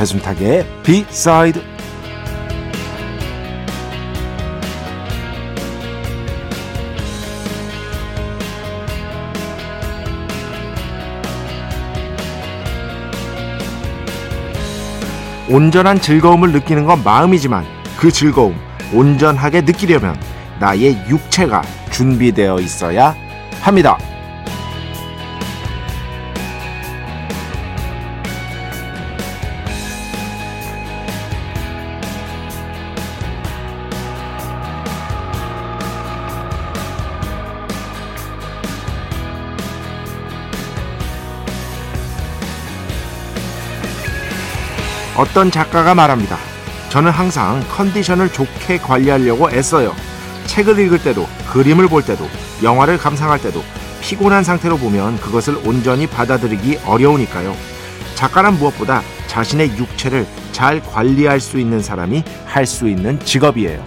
배순탁의 비사이드 온전한 즐거움을 느끼는 건 마음이지만 그 즐거움 온전하게 느끼려면 나의 육체가 준비되어 있어야 합니다. 어떤 작가가 말합니다. 저는 항상 컨디션을 좋게 관리하려고 애써요. 책을 읽을 때도, 그림을 볼 때도, 영화를 감상할 때도 피곤한 상태로 보면 그것을 온전히 받아들이기 어려우니까요. 작가란 무엇보다 자신의 육체를 잘 관리할 수 있는 사람이 할 수 있는 직업이에요.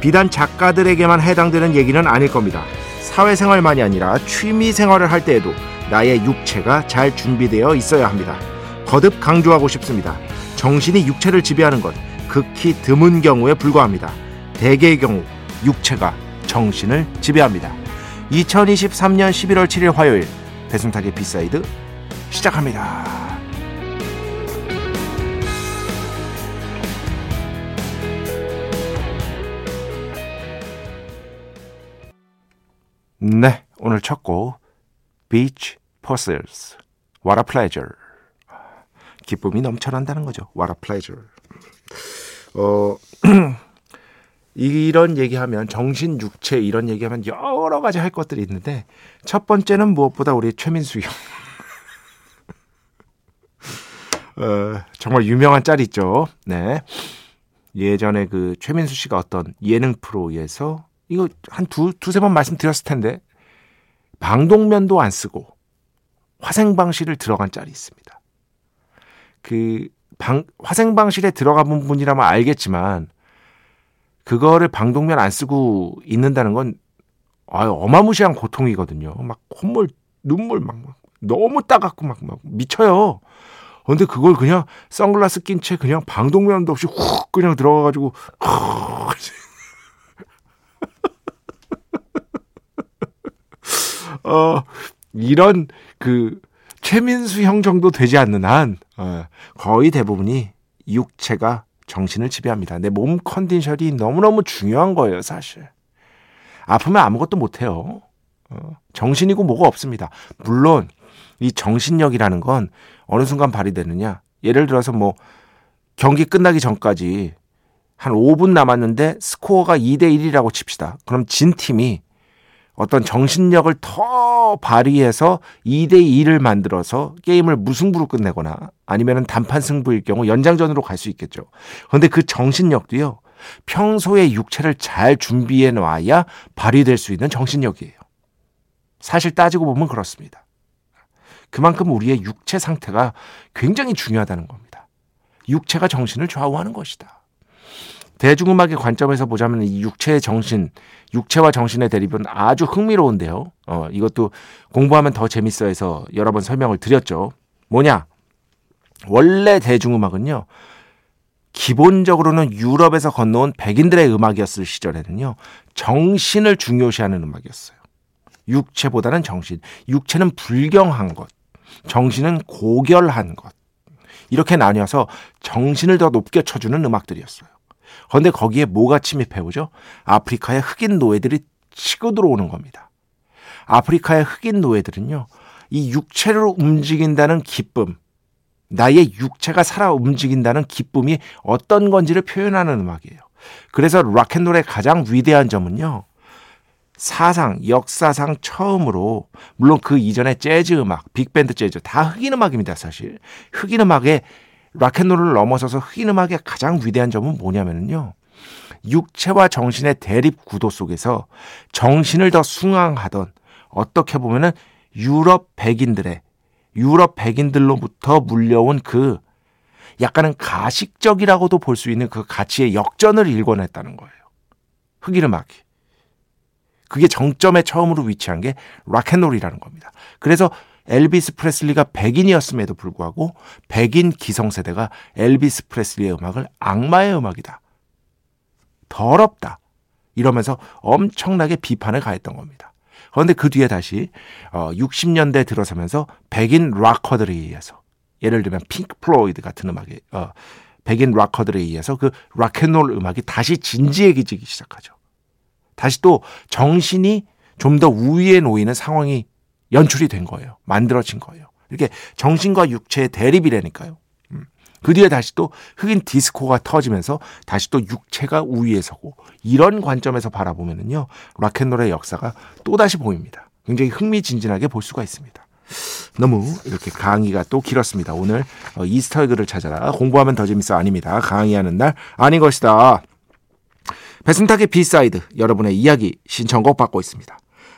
비단 작가들에게만 해당되는 얘기는 아닐 겁니다. 사회생활만이 아니라 취미 생활을 할 때에도 나의 육체가 잘 준비되어 있어야 합니다. 거듭 강조하고 싶습니다. 정신이 육체를 지배하는 것 극히 드문 경우에 불과합니다. 대개의 경우 육체가 정신을 지배합니다. 2023년 11월 7일 화요일 배순탁의 B side 시작합니다. 네, 오늘 첫 곡 Beach Puzzles What a Pleasure 기쁨이 넘쳐난다는 거죠. What a pleasure. 어, 이런 얘기하면 정신 육체 이런 얘기하면 여러 가지 할 것들이 있는데 첫 번째는 무엇보다 우리 최민수 형. 어, 정말 유명한 짤 있죠. 네. 예전에 그 최민수 씨가 어떤 예능 프로에서 이거 한 두, 두세 번 말씀드렸을 텐데 방독면도 안 쓰고 화생방실을 들어간 짤이 있습니다. 그 방, 화생방실에 들어가 본 분이라면 알겠지만 그거를 방독면 안 쓰고 있는다는 건 아유, 어마무시한 고통이거든요. 막 콧물, 눈물 막, 막 너무 따갑고 막, 막 미쳐요. 근데 그걸 그냥 선글라스 낀 채 그냥 방독면도 없이 훅 그냥 들어가가지고 어 이런 그 최민수 형 정도 되지 않는 한 어, 거의 대부분이 육체가 정신을 지배합니다. 내 몸 컨디션이 너무너무 중요한 거예요, 사실. 아프면 아무것도 못해요. 어, 정신이고 뭐가 없습니다. 물론 이 정신력이라는 건 어느 순간 발휘되느냐. 예를 들어서 뭐 경기 끝나기 전까지 한 5분 남았는데 스코어가 2대 1이라고 칩시다. 그럼 진 팀이 어떤 정신력을 더 발휘해서 2대 2를 만들어서 게임을 무승부로 끝내거나 아니면 단판 승부일 경우 연장전으로 갈 수 있겠죠. 그런데 그 정신력도요. 평소에 육체를 잘 준비해 놔야 발휘될 수 있는 정신력이에요. 사실 따지고 보면 그렇습니다. 그만큼 우리의 육체 상태가 굉장히 중요하다는 겁니다. 육체가 정신을 좌우하는 것이다. 대중음악의 관점에서 보자면 이 육체의 정신, 육체와 정신의 대립은 아주 흥미로운데요. 어, 이것도 공부하면 더 재밌어 해서 여러 번 설명을 드렸죠. 뭐냐? 원래 대중음악은요. 기본적으로는 유럽에서 건너온 백인들의 음악이었을 시절에는요. 정신을 중요시하는 음악이었어요. 육체보다는 정신. 육체는 불경한 것. 정신은 고결한 것. 이렇게 나뉘어서 정신을 더 높게 쳐주는 음악들이었어요. 그런데 거기에 뭐가 침입해 오죠? 아프리카의 흑인 노예들이 치고 들어오는 겁니다. 아프리카의 흑인 노예들은요, 이 육체를 움직인다는 기쁨, 나의 육체가 살아 움직인다는 기쁨이 어떤 건지를 표현하는 음악이에요. 그래서 락앤롤의 가장 위대한 점은요. 사상, 역사상 처음으로 물론 그 이전에 재즈 음악, 빅밴드 재즈 다 흑인 음악입니다, 사실. 흑인 음악에 락앤롤을 넘어서서 흑인 음악의 가장 위대한 점은 뭐냐면요. 육체와 정신의 대립 구도 속에서 정신을 더 숭앙하던 어떻게 보면은 유럽 백인들의 유럽 백인들로부터 물려온 그 약간은 가식적이라고도 볼 수 있는 그 가치의 역전을 일궈냈다는 거예요. 흑인 음악이. 그게 정점에 처음으로 위치한 게 락앤롤이라는 겁니다. 그래서 엘비스 프레슬리가 백인이었음에도 불구하고 백인 기성세대가 엘비스 프레슬리의 음악을 악마의 음악이다. 더럽다. 이러면서 엄청나게 비판을 가했던 겁니다. 그런데 그 뒤에 다시 60년대 어, 들어서면서 백인 락커들에 의해서 예를 들면 핑크 플로이드 같은 음악이 어, 백인 락커들에 의해서 그 락앤롤 음악이 다시 진지해지기 시작하죠. 다시 또 정신이 좀 더 우위에 놓이는 상황이 연출이 된 거예요. 만들어진 거예요. 이렇게 정신과 육체의 대립이라니까요. 음. 그 뒤에 다시 또 흑인 디스코가 터지면서 다시 또 육체가 우위에 서고 이런 관점에서 바라보면은요 락앤롤의 역사가 또 다시 보입니다. 굉장히 흥미진진하게 볼 수가 있습니다. 너무 이렇게 강의가 또 길었습니다. 오늘 어, Easter egg를 찾아라 공부하면 더 재밌어 아닙니다. 강의하는 날 아닌 것이다. 배순탁의 B side 여러분의 이야기 신청곡 받고 있습니다.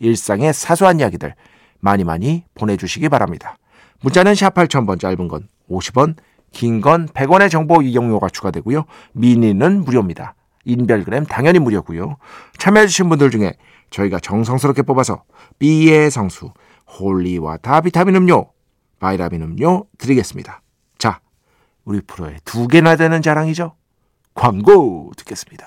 일상의 사소한 이야기들 많이 많이 보내주시기 바랍니다. 문자는 샵 8000번 짧은 건 50원, 긴 건 100원의 정보 이용료가 추가되고요. 미니는 무료입니다. 인별그램 당연히 무료고요. 참여해주신 분들 중에 저희가 정성스럽게 뽑아서 B의 성수, holy water 비타민 음료, 바이라민 음료 드리겠습니다. 자, 우리 프로의 두 개나 되는 자랑이죠. 광고 듣겠습니다.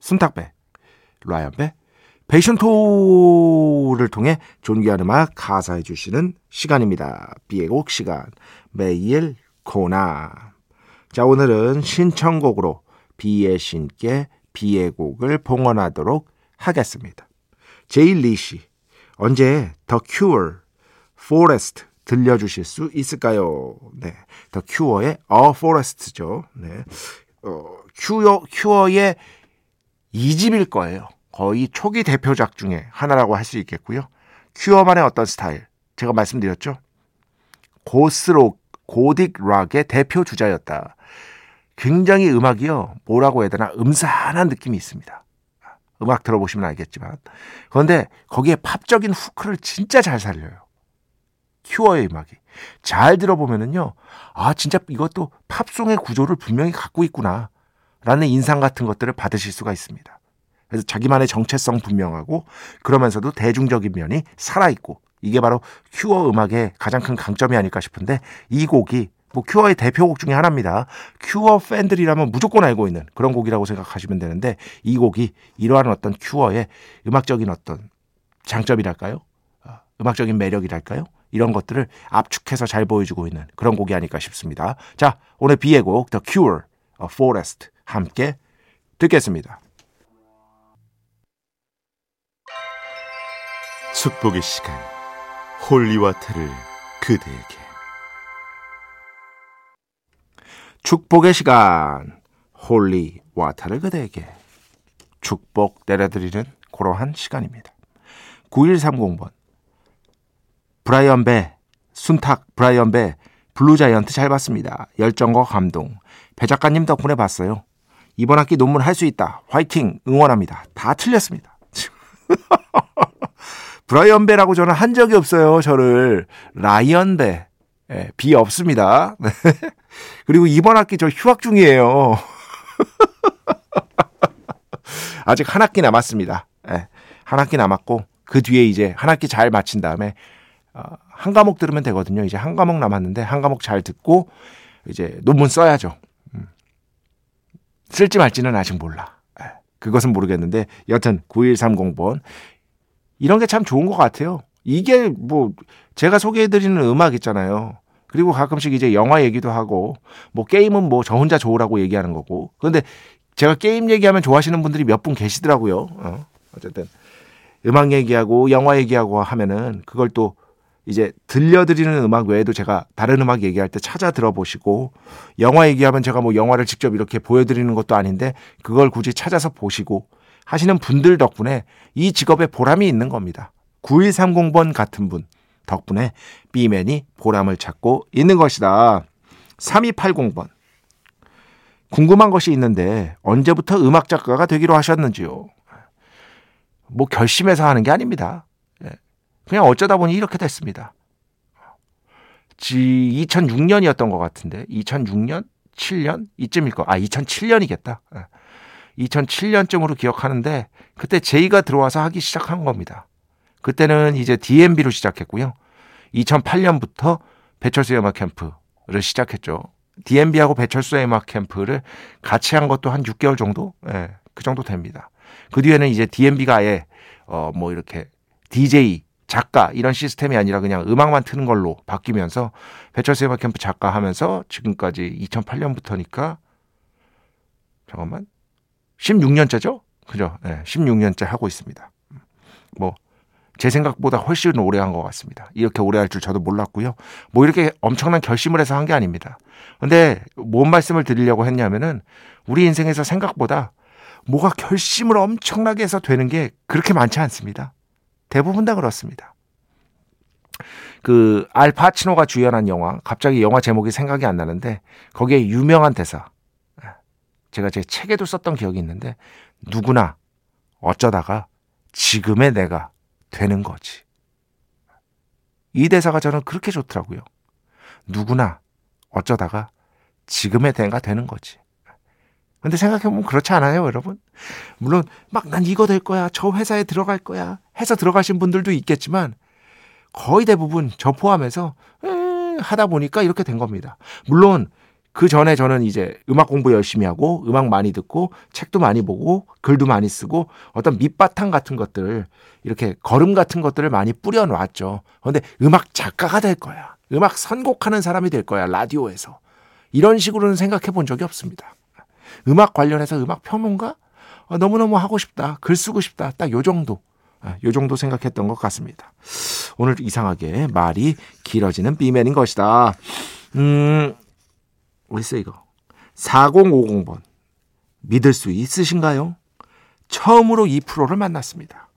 순탁배, 라이언배, 베이션토를 통해 존귀한 음악 가사해 주시는 시간입니다. 비의 곡 시간 매일 코나 자 오늘은 신청곡으로 비의 신께 비의 곡을 봉헌하도록 하겠습니다. 제일 리 씨 언제 더 큐어 포레스트 들려주실 수 있을까요? 네, 더 큐어의 어 포레스트죠. 네, 어, 큐어 큐어의 2집일 거예요. 거의 초기 대표작 중에 하나라고 할 수 있겠고요. 큐어만의 어떤 스타일. 제가 말씀드렸죠. 고스록, 고딕 락의 대표 주자였다. 굉장히 음악이요. 뭐라고 해야 되나 음산한 느낌이 있습니다. 음악 들어보시면 알겠지만. 그런데 거기에 팝적인 후크를 진짜 잘 살려요. 큐어의 음악이. 잘 들어보면은요. 아, 진짜 이것도 팝송의 구조를 분명히 갖고 있구나. 라는 인상 같은 것들을 받으실 수가 있습니다. 그래서 자기만의 정체성 분명하고 그러면서도 대중적인 면이 살아있고 이게 바로 큐어 음악의 가장 큰 강점이 아닐까 싶은데 이 곡이 뭐 큐어의 대표곡 중에 하나입니다. 큐어 팬들이라면 무조건 알고 있는 그런 곡이라고 생각하시면 되는데 이 곡이 이러한 어떤 큐어의 음악적인 어떤 장점이랄까요? 아, 음악적인 매력이랄까요? 이런 것들을 압축해서 잘 보여주고 있는 그런 곡이 아닐까 싶습니다. 자, 오늘 비의 곡 The Cure, A Forest 함께 듣겠습니다. 축복의 시간 holy water를 그대에게 축복의 시간 holy water를 그대에게 축복 내려드리는 그러한 시간입니다. 9130번 브라이언 배 순탁, 브라이언 배, Blue Giant 잘 봤습니다. 열정과 감동. 배 작가님 덕분에 봤어요. 이번 학기 논문 할 수 있다. 화이팅! 응원합니다. 다 틀렸습니다. 브라이언 배라고 저는 한 적이 없어요. 저를. 라이언 배. 예, 비 없습니다. 네. 그리고 이번 학기 저 휴학 중이에요. 아직 한 학기 남았습니다. 예, 한 학기 남았고 그 뒤에 이제 한 학기 잘 마친 다음에 어, 한 과목 들으면 되거든요. 이제 한 과목 남았는데 한 과목 잘 듣고 이제 논문 써야죠. 음. 쓸지 말지는 아직 몰라. 예, 그것은 모르겠는데 여튼 9130번 이런 게 참 좋은 것 같아요. 이게 뭐 제가 소개해드리는 음악 있잖아요. 그리고 가끔씩 이제 영화 얘기도 하고 뭐 게임은 뭐 저 혼자 좋으라고 얘기하는 거고. 그런데 제가 게임 얘기하면 좋아하시는 분들이 몇 분 계시더라고요. 어. 어쨌든 음악 얘기하고 영화 얘기하고 하면은 그걸 또 이제 들려드리는 음악 외에도 제가 다른 음악 얘기할 때 찾아 들어보시고 영화 얘기하면 제가 뭐 영화를 직접 이렇게 보여드리는 것도 아닌데 그걸 굳이 찾아서 보시고 하시는 분들 덕분에 이 직업에 보람이 있는 겁니다. 9130번 같은 분 덕분에 B맨이 보람을 찾고 있는 것이다. 3280번. 궁금한 것이 있는데 언제부터 음악 작가가 되기로 하셨는지요? 뭐 결심해서 하는 게 아닙니다. 예. 그냥 어쩌다 보니 이렇게 됐습니다. 2006년이었던 것 같은데 2006년, 7년 이쯤일 거. 아 2007년이겠다. 2007년쯤으로 기억하는데 그때 제이가 들어와서 하기 시작한 겁니다. 그때는 이제 DMB로 시작했고요. 2008년부터 배철수의 음악 캠프를 시작했죠. DMB하고 배철수의 음악 캠프를 같이 한 것도 한 6개월 정도? 예, 네, 그 정도 됩니다. 그 뒤에는 이제 DMB가 아예, 어, 뭐 이렇게 DJ, 작가 이런 시스템이 아니라 그냥 음악만 트는 걸로 바뀌면서 배철수의 음악 캠프 작가 하면서 지금까지 2008년부터니까 잠깐만 16년째죠? 그죠? 네, 16년째 하고 있습니다. 뭐 제 생각보다 훨씬 오래 한 것 같습니다. 이렇게 오래 할 줄 저도 몰랐고요. 뭐 이렇게 엄청난 결심을 해서 한 게 아닙니다. 근데 뭔 말씀을 드리려고 했냐면은 우리 인생에서 생각보다 뭐가 결심을 엄청나게 해서 되는 게 그렇게 많지 않습니다. 대부분 다 그렇습니다. 그 알파치노가 주연한 영화 갑자기 영화 제목이 생각이 안 나는데 거기에 유명한 대사 제가 제 책에도 썼던 기억이 있는데 누구나 어쩌다가 지금의 내가 되는 거지. 이 대사가 저는 그렇게 좋더라고요. 누구나 어쩌다가 지금의 대가 되는 거지. 근데 생각해보면 그렇지 않아요, 여러분? 물론, 막 난 이거 될 거야, 저 회사에 들어갈 거야, 해서 들어가신 분들도 있겠지만, 거의 대부분 저 포함해서, 에, 하다 보니까 이렇게 된 겁니다. 물론, 그 전에 저는 이제 음악 공부 열심히 하고, 음악 많이 듣고, 책도 많이 보고, 글도 많이 쓰고, 어떤 밑바탕 같은 것들, 이렇게 걸음 같은 것들을 많이 뿌려놨죠. 그런데 음악 작가가 될 거야. 음악 선곡하는 사람이 될 거야. 라디오에서. 이런 식으로는 생각해 본 적이 없습니다. 음악 관련해서 음악 평론가? 어, 너무너무 하고 싶다. 글 쓰고 싶다. 딱 요 정도. 아, 요 정도 생각했던 것 같습니다. 오늘 이상하게 말이 길어지는 비맨인 것이다. 음, 어디 있어 이거? 4050번. 믿을 수 있으신가요? 처음으로 이 프로를 만났습니다.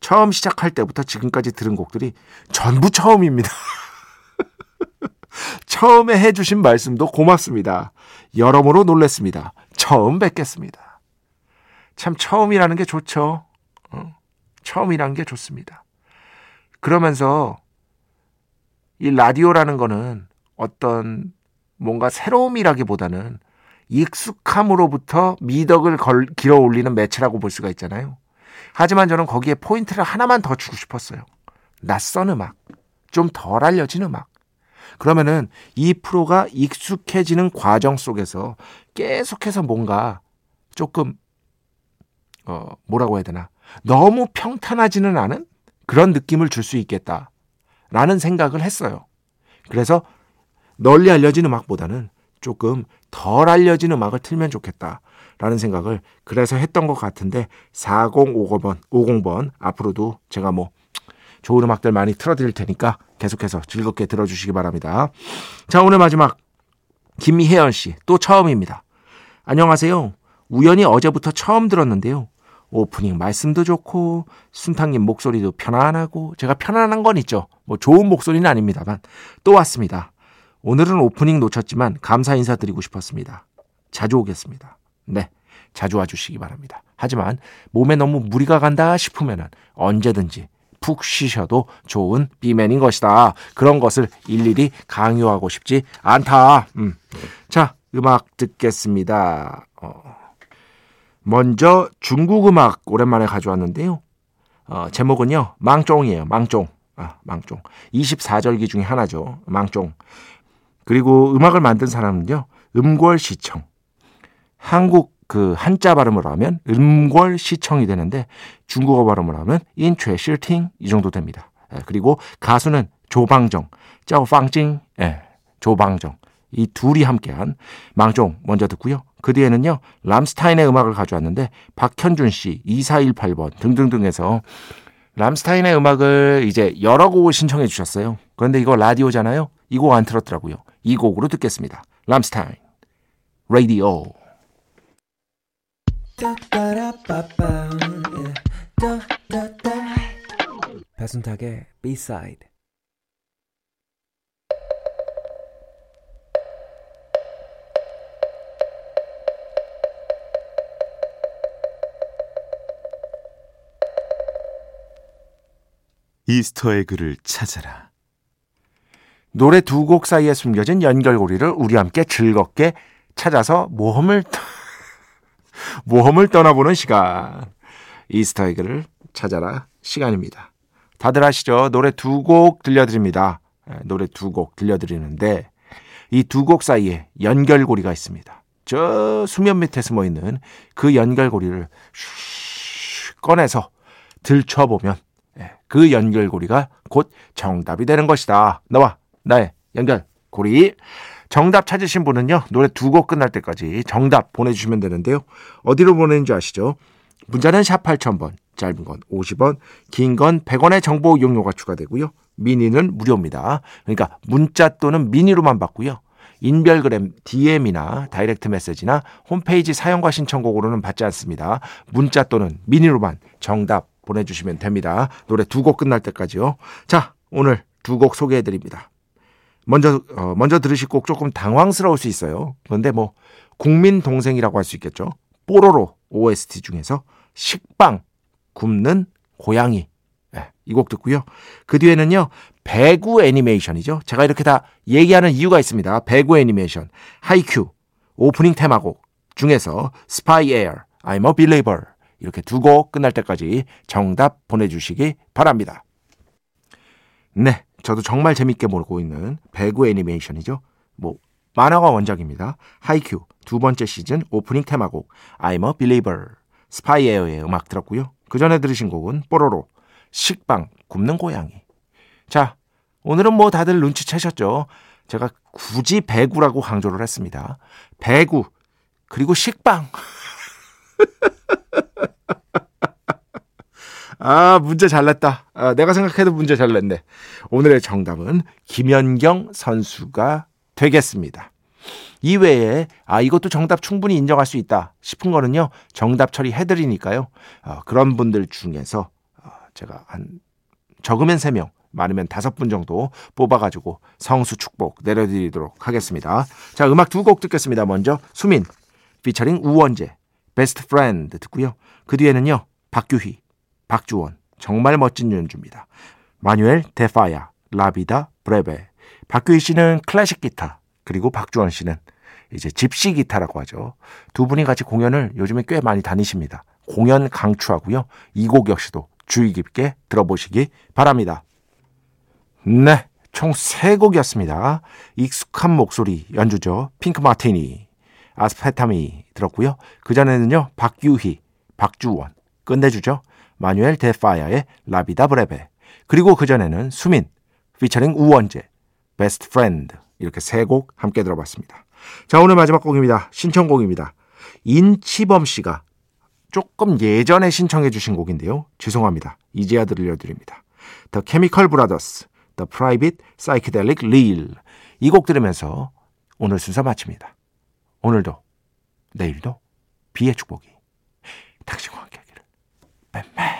처음 시작할 때부터 지금까지 들은 곡들이 전부 처음입니다. 처음에 해주신 말씀도 고맙습니다. 여러모로 놀랬습니다. 처음 뵙겠습니다. 참 처음이라는 게 좋죠. 어? 처음이라는 게 좋습니다. 그러면서 이 라디오라는 거는 어떤 뭔가 새로움이라기보다는 익숙함으로부터 미덕을 걸, 길어 올리는 매체라고 볼 수가 있잖아요. 하지만 저는 거기에 포인트를 하나만 더 주고 싶었어요. 낯선 음악. 좀 덜 알려진 음악. 그러면은 이 프로가 익숙해지는 과정 속에서 계속해서 뭔가 조금, 어, 뭐라고 해야 되나. 너무 평탄하지는 않은 그런 느낌을 줄 수 있겠다. 라는 생각을 했어요. 그래서 널리 알려진 음악보다는 조금 덜 알려진 음악을 틀면 좋겠다. 라는 생각을 그래서 했던 것 같은데 4050번 50번 앞으로도 제가 뭐 좋은 음악들 많이 틀어드릴 테니까 계속해서 즐겁게 들어주시기 바랍니다. 자 오늘 마지막 김희연 씨 또 처음입니다. 안녕하세요. 우연히 어제부터 처음 들었는데요. 오프닝 말씀도 좋고 순탕님 목소리도 편안하고 제가 편안한 건 있죠. 뭐 좋은 목소리는 아닙니다만 또 왔습니다. 오늘은 오프닝 놓쳤지만 감사 인사드리고 싶었습니다. 자주 오겠습니다. 네. 자주 와주시기 바랍니다. 하지만 몸에 너무 무리가 간다 싶으면 언제든지 푹 쉬셔도 좋은 비맨인 것이다. 그런 것을 일일이 강요하고 싶지 않다. 음. 자, 음악 듣겠습니다. 어. 먼저 중국 음악 오랜만에 가져왔는데요. 어, 제목은요. 망종이에요. 망종. 아, 망종. 24절기 중에 하나죠. 망종. 그리고 음악을 만든 사람은요. 음골시청. 한국 그 한자 발음을 하면 음골시청이 되는데 중국어 발음을 하면 인최실팅 이 정도 됩니다. 예, 그리고 가수는 조방정, 짜오팡징, 예, 조방정. 이 둘이 함께한 망종 먼저 듣고요. 그 뒤에는요. 람스타인의 음악을 가져왔는데 박현준 씨, 2418번 등등등해서 람스타인의 음악을 이제 여러 곡을 신청해 주셨어요. 그런데 이거 라디오잖아요. 이 곡 안 틀었더라고요. 이 곡으로 듣겠습니다. 람스타인, 라디오. 배순탁의 B-side 이스터의 글을 찾아라. 노래 두 곡 사이에 숨겨진 연결고리를 우리 함께 즐겁게 찾아서 모험을 모험을 떠나보는 시간. 이스터 에그를 찾아라 시간입니다. 다들 아시죠? 노래 두 곡 들려드립니다. 예, 노래 두 곡 들려드리는데 이 두 곡 사이에 연결고리가 있습니다. 저 수면 밑에 숨어 있는 그 연결고리를 꺼내서 들춰보면 예, 그 연결고리가 곧 정답이 되는 것이다. 너와 나의 연결고리. 정답 찾으신 분은요, 노래 두 곡 끝날 때까지 정답 보내주시면 되는데요. 어디로 보내는지 아시죠? 문자는 샵 8000번, 짧은 건 50원, 긴 건 100원의 정보 이용료가 추가되고요. 미니는 무료입니다. 그러니까 문자 또는 미니로만 받고요. 인별그램 DM이나 다이렉트 메시지나 홈페이지 사용과 신청곡으로는 받지 않습니다. 문자 또는 미니로만 정답 보내주시면 됩니다. 노래 두 곡 끝날 때까지요. 자, 오늘 두 곡 소개해 드립니다. 먼저 어, 먼저 들으실 곡 조금 당황스러울 수 있어요. 그런데 뭐 국민 동생이라고 할 수 있겠죠. 뽀로로 OST 중에서 식빵 굽는 고양이 네, 이곡 듣고요. 그 뒤에는요 배구 애니메이션이죠. 제가 이렇게 다 얘기하는 이유가 있습니다. 배구 애니메이션 하이큐 오프닝 테마곡 중에서 SPYAIR I'm a Believer 이렇게 두 곡 끝날 때까지 정답 보내주시기 바랍니다. 네, 저도 정말 재밌게 보고 있는 배구 애니메이션이죠. 뭐 만화가 원작입니다. 하이큐 두 번째 시즌 오프닝 테마곡 I'm a Believer SPYAIR의 음악 들었고요. 그 전에 들으신 곡은 뽀로로 식빵 굽는 고양이. 자, 오늘은 뭐 다들 눈치채셨죠? 제가 굳이 배구라고 강조를 했습니다. 배구 그리고 식빵. 아, 문제 잘 냈다. 아, 내가 생각해도 문제 잘 냈네. 오늘의 정답은 김연경 선수가 되겠습니다. 이외에 아 이것도 정답 충분히 인정할 수 있다 싶은 거는요 정답 처리해드리니까요 어, 그런 분들 중에서 어, 제가 한 적으면 3명 많으면 5분 정도 뽑아가지고 성수 축복 내려드리도록 하겠습니다 자 음악 두 곡 듣겠습니다 먼저 수민 피처링 우원재 Best Friend 듣고요 그 뒤에는요 박규희 박주원 정말 멋진 연주입니다 마뉴엘 데파야 라비다 브레베 박규희 씨는 클래식 기타 그리고 박주원 씨는 이제 집시 기타라고 하죠. 두 분이 같이 공연을 요즘에 꽤 많이 다니십니다. 공연 강추하고요. 이 곡 역시도 주의 깊게 들어보시기 바랍니다. 네. 총세 곡이었습니다. 익숙한 목소리 연주죠. 핑크 마티니, 아스페타미 들었고요. 그전에는요. 박규희, 박주원 끝내주죠. 마누엘 데 파야의 La Vida Breve 그리고 그전에는 수민, 피처링 우원재, Best Friend 이렇게 세 곡 함께 들어봤습니다. 자, 오늘 마지막 곡입니다. 신청곡입니다. 인치범 씨가 조금 예전에 신청해 주신 곡인데요. 죄송합니다. 이제야 들려드립니다. The Chemical Brothers, The Private Psychedelic Reel 이 곡 들으면서 오늘 순서 마칩니다. 오늘도 내일도 비의 축복이 당신과 함께 하기를. 맴매.